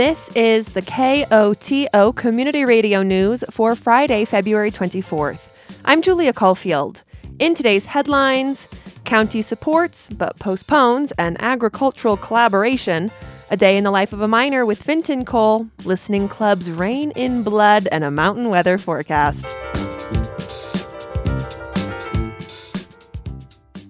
This is the KOTO Community Radio News for Friday, February 24th. I'm Julia Caulfield. In today's headlines, county supports but postpones an agricultural collaboration, a day in the life of a miner with Finton Cole, listening clubs Reign in Blood, and a mountain weather forecast.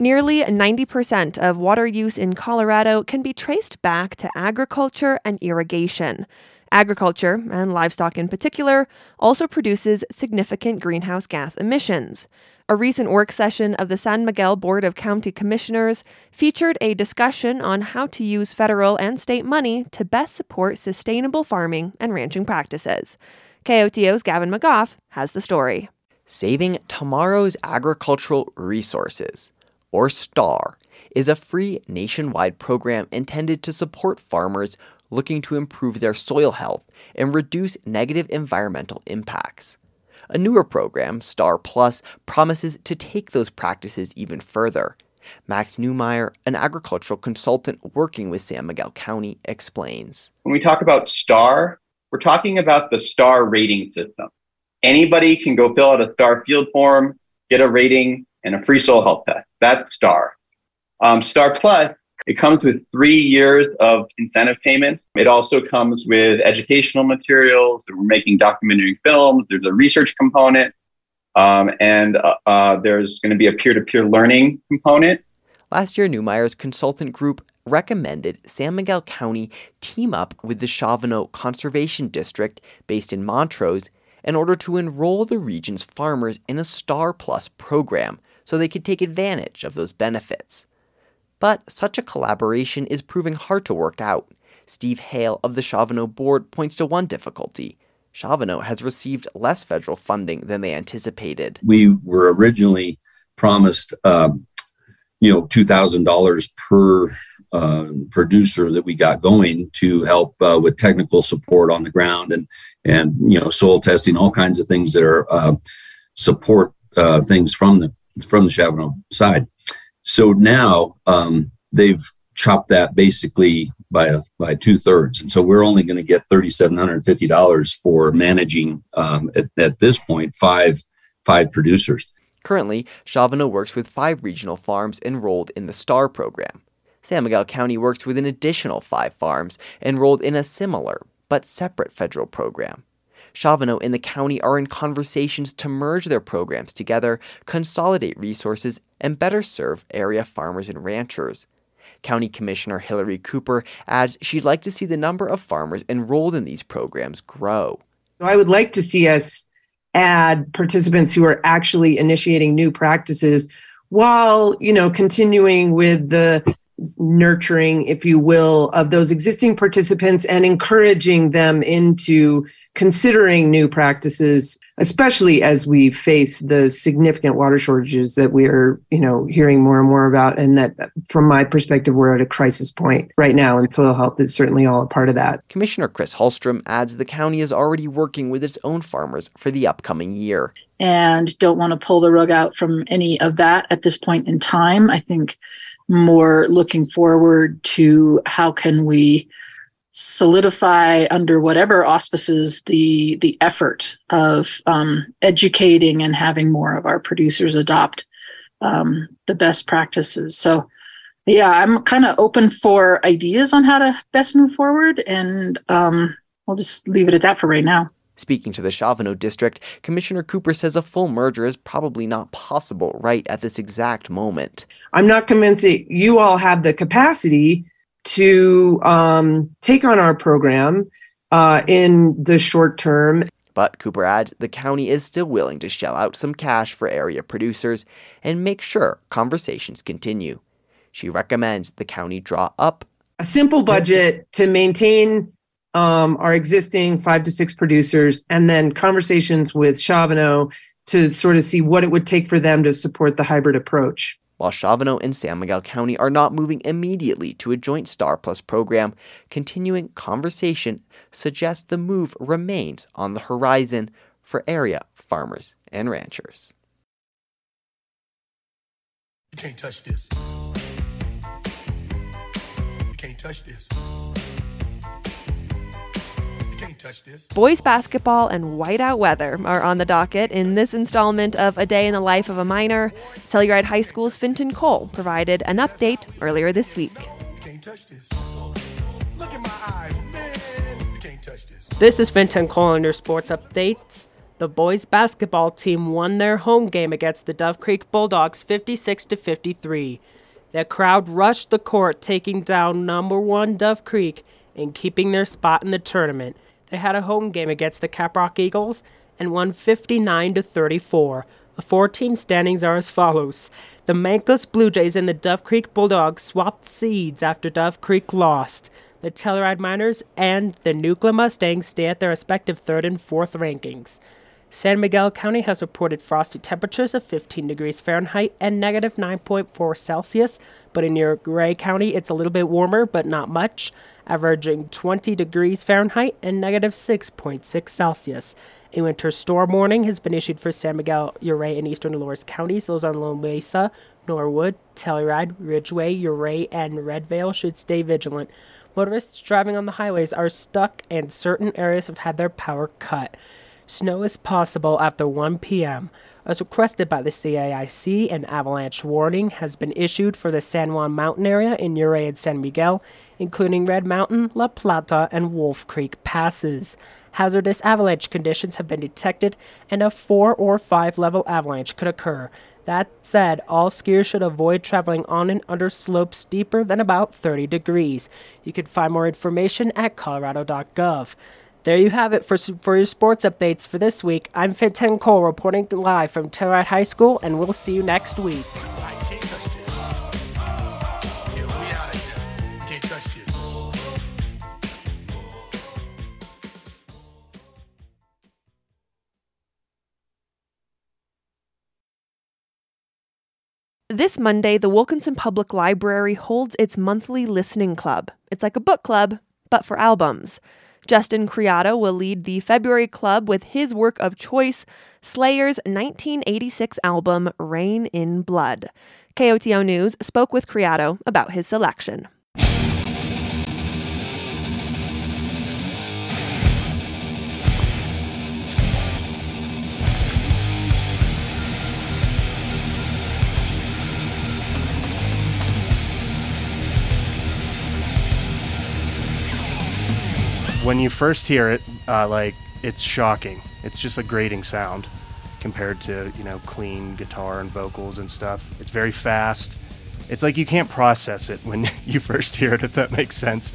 Nearly 90% of water use in Colorado can be traced back to agriculture and irrigation. Agriculture, and livestock in particular, also produces significant greenhouse gas emissions. A recent work session of the San Miguel Board of County Commissioners featured a discussion on how to use federal and state money to best support sustainable farming and ranching practices. KOTO's Gavin McGough has the story. Saving Tomorrow's Agricultural Resources or STAR, is a free nationwide program intended to support farmers looking to improve their soil health and reduce negative environmental impacts. A newer program, STAR Plus, promises to take those practices even further. Max Newmeyer, an agricultural consultant working with San Miguel County, explains. When we talk about STAR, we're talking about the STAR rating system. Anybody can go fill out a STAR field form, get a rating, and a free soil health test. That's STAR. Um, STAR Plus, it comes with three years of incentive payments. It also comes with educational materials. We're making documentary films. There's a research component. Um, and uh, uh, there's going to be a peer to peer learning component. Last year, Newmeyer's consultant group recommended San Miguel County team up with the Shavano Conservation District based in Montrose in order to enroll the region's farmers in a STAR Plus program so they could take advantage of those benefits. But such a collaboration is proving hard to work out. Steve Hale of the Shavano board points to one difficulty. Shavano has received less federal funding than they anticipated. We were originally promised, um, you know, two thousand dollars per uh, producer that we got going to help uh, with technical support on the ground and and you know soil testing, all kinds of things that are uh, support uh, things from the from the Shavano side. So now um, they've chopped that basically by by two thirds, and so we're only going to get thirty seven hundred fifty dollars for managing um, at, at this point five five producers. Currently, Shavano works with five regional farms enrolled in the STAR program. San Miguel County works with an additional five farms enrolled in a similar but separate federal program. Shavano and the county are in conversations to merge their programs together, consolidate resources, and better serve area farmers and ranchers. County Commissioner Hillary Cooper adds she'd like to see the number of farmers enrolled in these programs grow. I would like to see us add participants who are actually initiating new practices while, you know, continuing with the nurturing, if you will, of those existing participants and encouraging them into considering new practices, especially as we face the significant water shortages that we are, you know, hearing more and more about. And that from my perspective, we're at a crisis point right now, and soil health is certainly all a part of that. Commissioner Kris Holstrom adds the county is already working with its own farmers for the upcoming year. And don't want to pull the rug out from any of that at this point in time. I think more looking forward to how can we solidify under whatever auspices the the effort of um, educating and having more of our producers adopt um, the best practices. So, yeah, I'm kind of open for ideas on how to best move forward, and um, I'll just leave it at that for right now. Speaking to the Shavano district, Commissioner Cooper says a full merger is probably not possible right at this exact moment. I'm not convinced that you all have the capacity to um, take on our program uh, in the short term. But Cooper adds the county is still willing to shell out some cash for area producers and make sure conversations continue. She recommends the county draw up a simple budget to maintain um, our existing five to six producers and then conversations with Shavano to sort of see what it would take for them to support the hybrid approach. While Shavano and San Miguel County are not moving immediately to a joint Star Plus program, continuing conversation suggests the move remains on the horizon for area farmers and ranchers. You can't touch this. You can't touch this. Touch this. Boys basketball and whiteout weather are on the docket in this installment of A Day in the Life of a Miner. Telluride High School's Finton Cole provided an update earlier this week. Can't touch this. Look in my eyes, man. Can't touch this. This is Finton Cole on your sports updates. The boys basketball team won their home game against the Dove Creek Bulldogs 56 to 53. The crowd rushed the court, taking down number one Dove Creek and keeping their spot in the tournament. They had a home game against the Caprock Eagles and won 59 to 34. The four team standings are as follows. The Mancos Blue Jays and the Dove Creek Bulldogs swapped seeds after Dove Creek lost. The Telluride Miners and the Nucla Mustangs stay at their respective third and fourth rankings. San Miguel County has reported frosty temperatures of 15 degrees Fahrenheit and negative 9.4 Celsius, but in Ouray County it's a little bit warmer, but not much, averaging 20 degrees Fahrenheit and negative 6.6 Celsius. A winter storm warning has been issued for San Miguel, Ouray, and eastern Dolores counties. Those on Lone Mesa, Norwood, Telluride, Ridgway, Ouray, and Redvale should stay vigilant. Motorists driving on the highways are stuck, and certain areas have had their power cut. Snow is possible after 1 p.m. As requested by the CAIC, an avalanche warning has been issued for the San Juan Mountain area in Ouray and San Miguel, including Red Mountain, La Plata, and Wolf Creek passes. Hazardous avalanche conditions have been detected, and a 4 or 5 level avalanche could occur. That said, all skiers should avoid traveling on and under slopes deeper than about 30 degrees. You can find more information at colorado.gov. There you have it for, for your sports updates for this week. I'm Finton Cole reporting live from Telluride High School, and we'll see you next week. This Monday, the Wilkinson Public Library holds its monthly listening club. It's like a book club, but for albums. Justin Criado will lead the February club with his work of choice, Slayer's 1986 album, Reign in Blood. KOTO News spoke with Criado about his selection. When you first hear it, uh, like it's shocking. It's just a grating sound compared to you know clean guitar and vocals and stuff. It's very fast. It's like you can't process it when you first hear it, if that makes sense.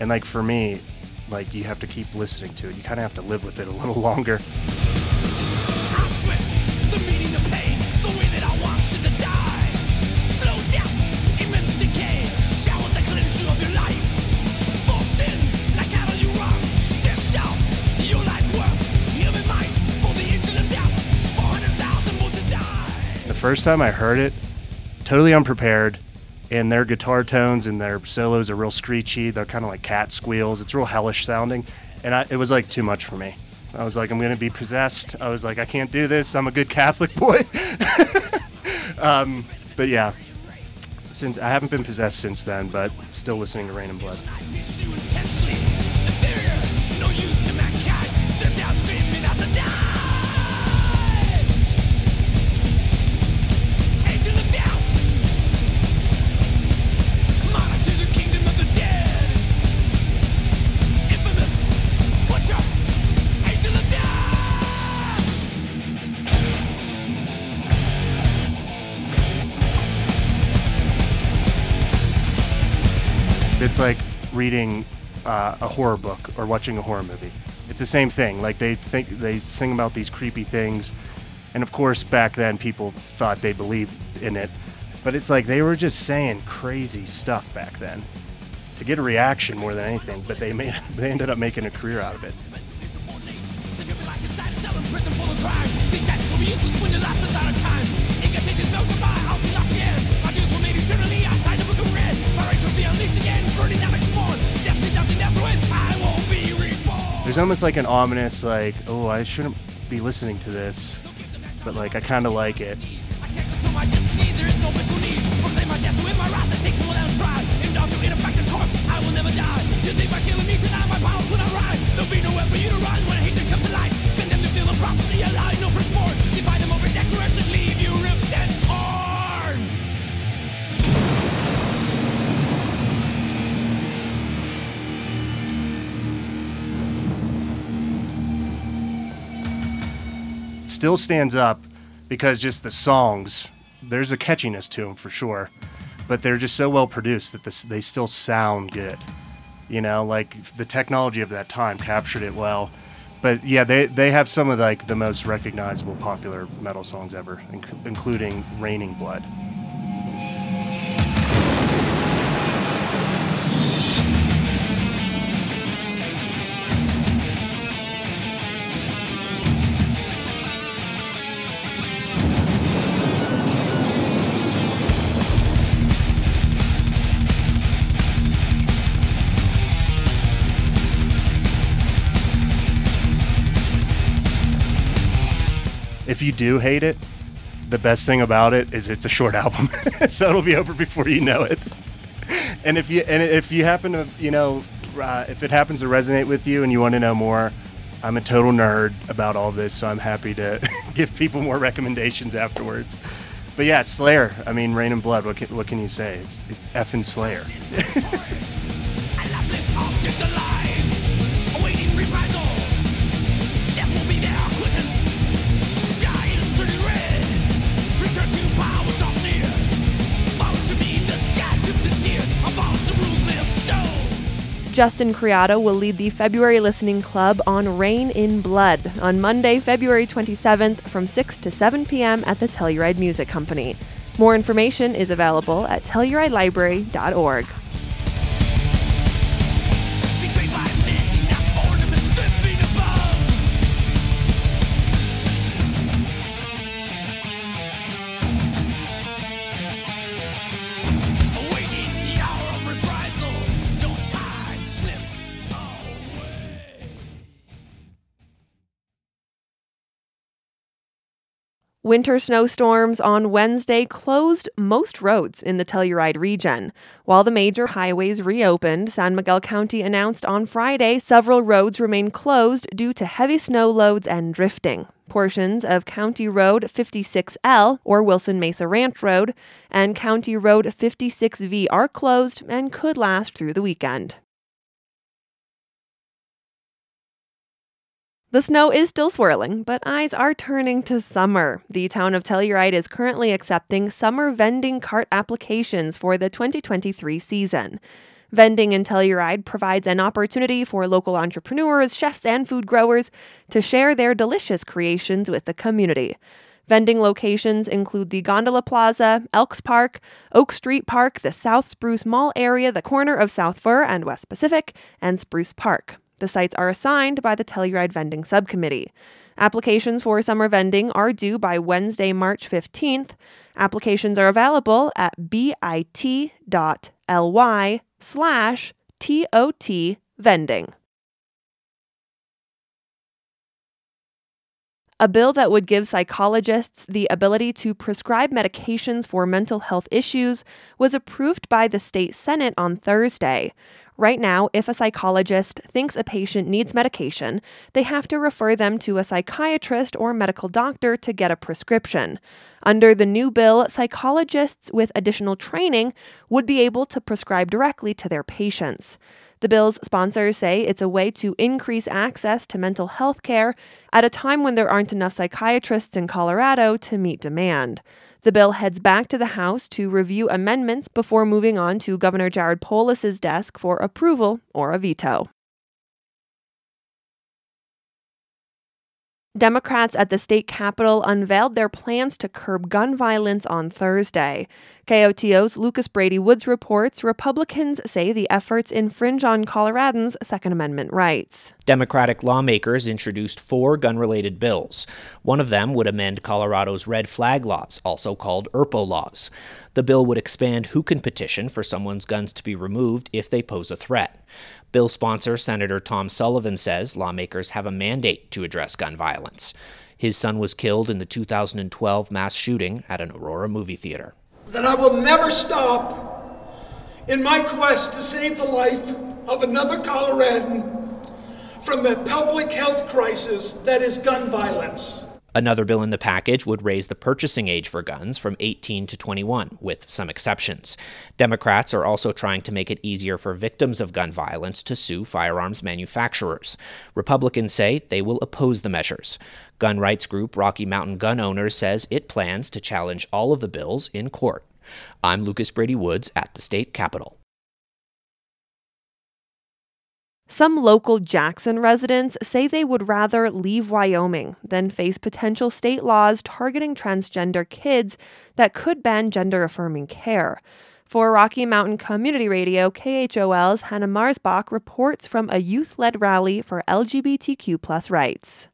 And like for me, like you have to keep listening to it. You kind of have to live with it a little longer. First time I heard it, totally unprepared, and their guitar tones and their solos are real screechy. They're kind of like cat squeals. It's real hellish sounding, and I, it was like too much for me. I was like, I'm gonna be possessed. I was like, I can't do this. I'm a good Catholic boy. um, but yeah, since I haven't been possessed since then, but still listening to Reign and Blood. Reading uh, a horror book or watching a horror movie. It's the same thing. Like they think they sing about these creepy things, and of course back then people thought they believed in it, but it's like they were just saying crazy stuff back then to get a reaction more than anything. But they made they ended up making a career out of it. There's almost like an ominous, like, oh, I shouldn't be listening to this, but like I kind of like it. Still stands up because just the songs, there's a catchiness to them for sure, but they're just so well produced that this, they still sound good. You know, like the technology of that time captured it well. But yeah, they, they have some of like the most recognizable popular metal songs ever, inc- including "Raining Blood." If you do hate it, the best thing about it is it's a short album, so it'll be over before you know it. And if you and if you happen to you know uh, if it happens to resonate with you and you want to know more, I'm a total nerd about all this, so I'm happy to give people more recommendations afterwards. But yeah, Slayer. I mean, Reign and Blood. What can, what can you say? It's it's effing Slayer. Justin Criado will lead the February listening club on Reign in Blood on Monday, February 27th from 6 to 7 p.m. at the Telluride Music Company. More information is available at TellurideLibrary.org. Winter snowstorms on Wednesday closed most roads in the Telluride region. While the major highways reopened, San Miguel County announced on Friday several roads remain closed due to heavy snow loads and drifting. Portions of County Road 56L, or Wilson Mesa Ranch Road, and County Road 56V are closed and could last through the weekend. The snow is still swirling, but eyes are turning to summer. The town of Telluride is currently accepting summer vending cart applications for the 2023 season. Vending in Telluride provides an opportunity for local entrepreneurs, chefs, and food growers to share their delicious creations with the community. Vending locations include the Gondola Plaza, Elks Park, Oak Street Park, the South Spruce Mall area, the corner of South Fir and West Pacific, and Spruce Park. The sites are assigned by the Telluride Vending Subcommittee. Applications for summer vending are due by Wednesday, March 15th. Applications are available at bit.ly slash TOT vending. A bill that would give psychologists the ability to prescribe medications for mental health issues was approved by the state Senate on Thursday. Right now, if a psychologist thinks a patient needs medication, they have to refer them to a psychiatrist or medical doctor to get a prescription. Under the new bill, psychologists with additional training would be able to prescribe directly to their patients. The bill's sponsors say it's a way to increase access to mental health care at a time when there aren't enough psychiatrists in Colorado to meet demand. The bill heads back to the House to review amendments before moving on to Governor Jared Polis's desk for approval or a veto. Democrats at the state capitol unveiled their plans to curb gun violence on Thursday. KOTO's Lucas Brady Woods reports Republicans say the efforts infringe on Coloradans' Second Amendment rights. Democratic lawmakers introduced four gun related bills. One of them would amend Colorado's red flag laws, also called ERPO laws. The bill would expand who can petition for someone's guns to be removed if they pose a threat. Bill sponsor Senator Tom Sullivan says lawmakers have a mandate to address gun violence. His son was killed in the 2012 mass shooting at an Aurora movie theater. that I will never stop in my quest to save the life of another Coloradan from the public health crisis that is gun violence. Another bill in the package would raise the purchasing age for guns from 18 to 21, with some exceptions. Democrats are also trying to make it easier for victims of gun violence to sue firearms manufacturers. Republicans say they will oppose the measures. Gun rights group Rocky Mountain Gun Owners says it plans to challenge all of the bills in court. I'm Lucas Brady Woods at the state capitol. Some local Jackson residents say they would rather leave Wyoming than face potential state laws targeting transgender kids that could ban gender affirming care. For Rocky Mountain Community Radio, KHOL's Hannah Merzbach reports from a youth led rally for LGBTQ rights.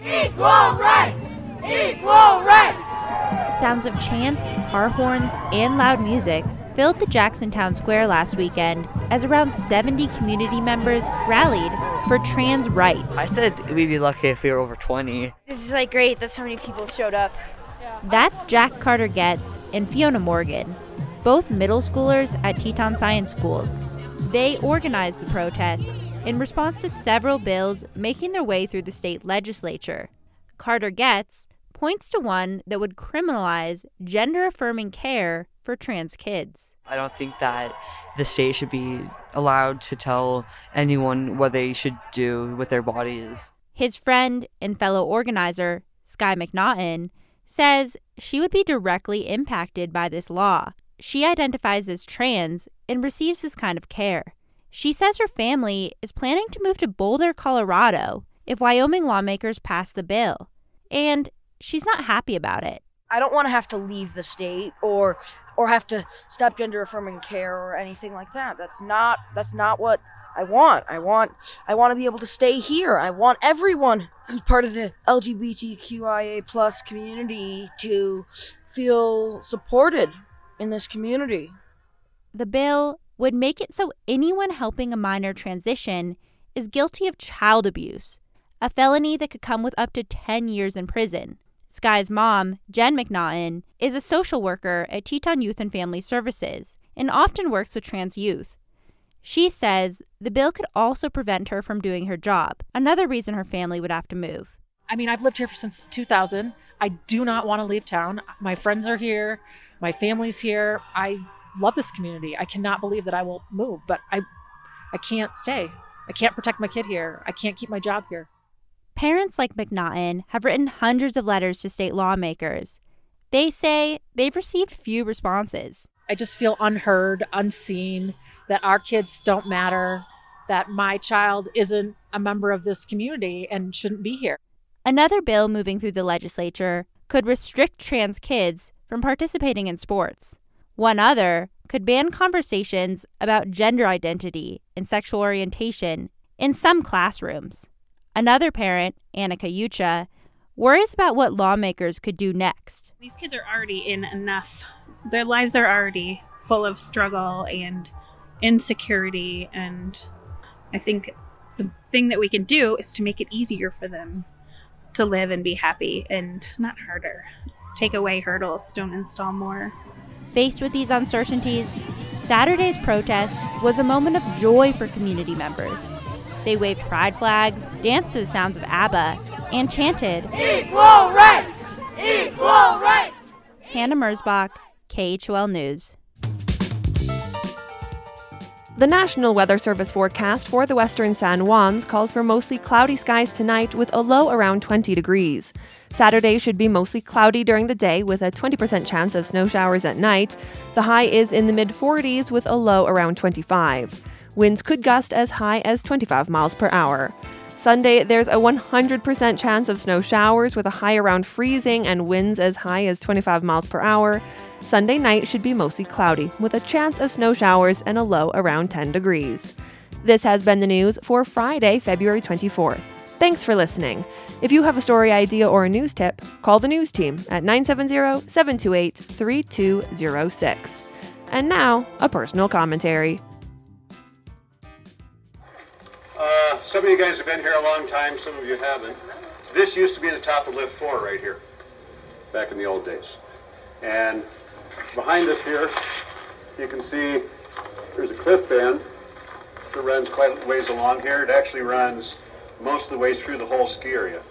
Equal rights! Equal rights! Sounds of chants, car horns, and loud music filled the Jackson Town Square last weekend as around 70 community members rallied for trans rights. I said we'd be lucky if we were over 20. This is like great that so many people showed up. That's Jack Carter Getz and Fiona Morgan, both middle schoolers at Teton Science Schools. They organized the protest in response to several bills making their way through the state legislature. Carter Getz points to one that would criminalize gender affirming care for trans kids. I don't think that the state should be allowed to tell anyone what they should do with their bodies. His friend and fellow organizer, Sky McNaughton, says she would be directly impacted by this law. She identifies as trans and receives this kind of care. She says her family is planning to move to Boulder, Colorado if Wyoming lawmakers pass the bill. And she's not happy about it. I don't want to have to leave the state or or have to stop gender affirming care or anything like that. That's not that's not what I want. I want I want to be able to stay here. I want everyone who's part of the LGBTQIA plus community to feel supported in this community. The bill would make it so anyone helping a minor transition is guilty of child abuse, a felony that could come with up to 10 years in prison. Sky's mom, Jen McNaughton, is a social worker at Teton Youth and Family Services and often works with trans youth. She says the bill could also prevent her from doing her job, another reason her family would have to move. I mean, I've lived here since 2000. I do not want to leave town. My friends are here, my family's here. I love this community. I cannot believe that I will move, but I I can't stay. I can't protect my kid here. I can't keep my job here. Parents like McNaughton have written hundreds of letters to state lawmakers. They say they've received few responses. I just feel unheard, unseen, that our kids don't matter, that my child isn't a member of this community and shouldn't be here. Another bill moving through the legislature could restrict trans kids from participating in sports. One other could ban conversations about gender identity and sexual orientation in some classrooms. Another parent, Annika Yucha, worries about what lawmakers could do next. These kids are already in enough, their lives are already full of struggle and insecurity. And I think the thing that we can do is to make it easier for them to live and be happy and not harder. Take away hurdles, don't install more. Faced with these uncertainties, Saturday's protest was a moment of joy for community members. They waved pride flags, danced to the sounds of ABBA, and chanted, Equal rights! Equal rights! Hannah Merzbach, KHOL News. The National Weather Service forecast for the western San Juans calls for mostly cloudy skies tonight with a low around 20 degrees. Saturday should be mostly cloudy during the day with a 20% chance of snow showers at night. The high is in the mid 40s with a low around 25. Winds could gust as high as 25 miles per hour. Sunday, there's a 100% chance of snow showers with a high around freezing and winds as high as 25 miles per hour. Sunday night should be mostly cloudy, with a chance of snow showers and a low around 10 degrees. This has been the news for Friday, February 24th. Thanks for listening. If you have a story idea or a news tip, call the news team at 970 728 3206. And now, a personal commentary. Uh, some of you guys have been here a long time, some of you haven't. This used to be the top of lift four right here, back in the old days. And behind us here, you can see there's a cliff band that runs quite a ways along here. It actually runs most of the way through the whole ski area.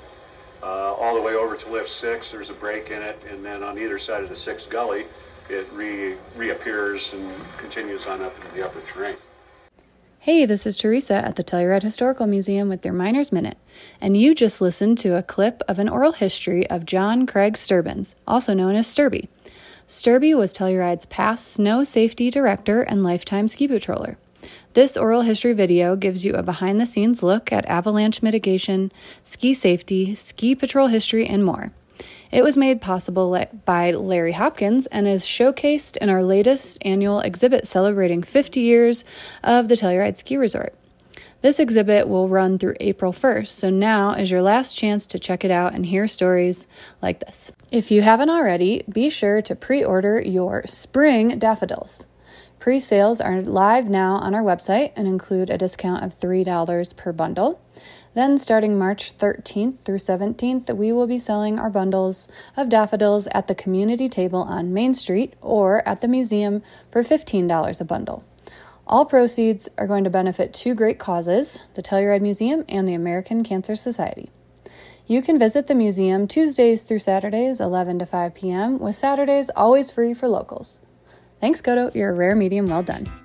Uh, all the way over to lift six, there's a break in it, and then on either side of the sixth gully, it re- reappears and continues on up into the upper terrain. Hey, this is Teresa at the Telluride Historical Museum with your Miner's Minute, and you just listened to a clip of an oral history of John Craig Sturbins, also known as Sturby. Sturby was Telluride's past snow safety director and lifetime ski patroller. This oral history video gives you a behind the scenes look at avalanche mitigation, ski safety, ski patrol history, and more. It was made possible by Larry Hopkins and is showcased in our latest annual exhibit celebrating 50 years of the Telluride Ski Resort. This exhibit will run through April 1st, so now is your last chance to check it out and hear stories like this. If you haven't already, be sure to pre order your spring daffodils. Pre sales are live now on our website and include a discount of $3 per bundle. Then, starting March 13th through 17th, we will be selling our bundles of daffodils at the community table on Main Street or at the museum for $15 a bundle. All proceeds are going to benefit two great causes the Telluride Museum and the American Cancer Society. You can visit the museum Tuesdays through Saturdays, 11 to 5 p.m., with Saturdays always free for locals. Thanks, KOTO. You're a rare medium. Well done.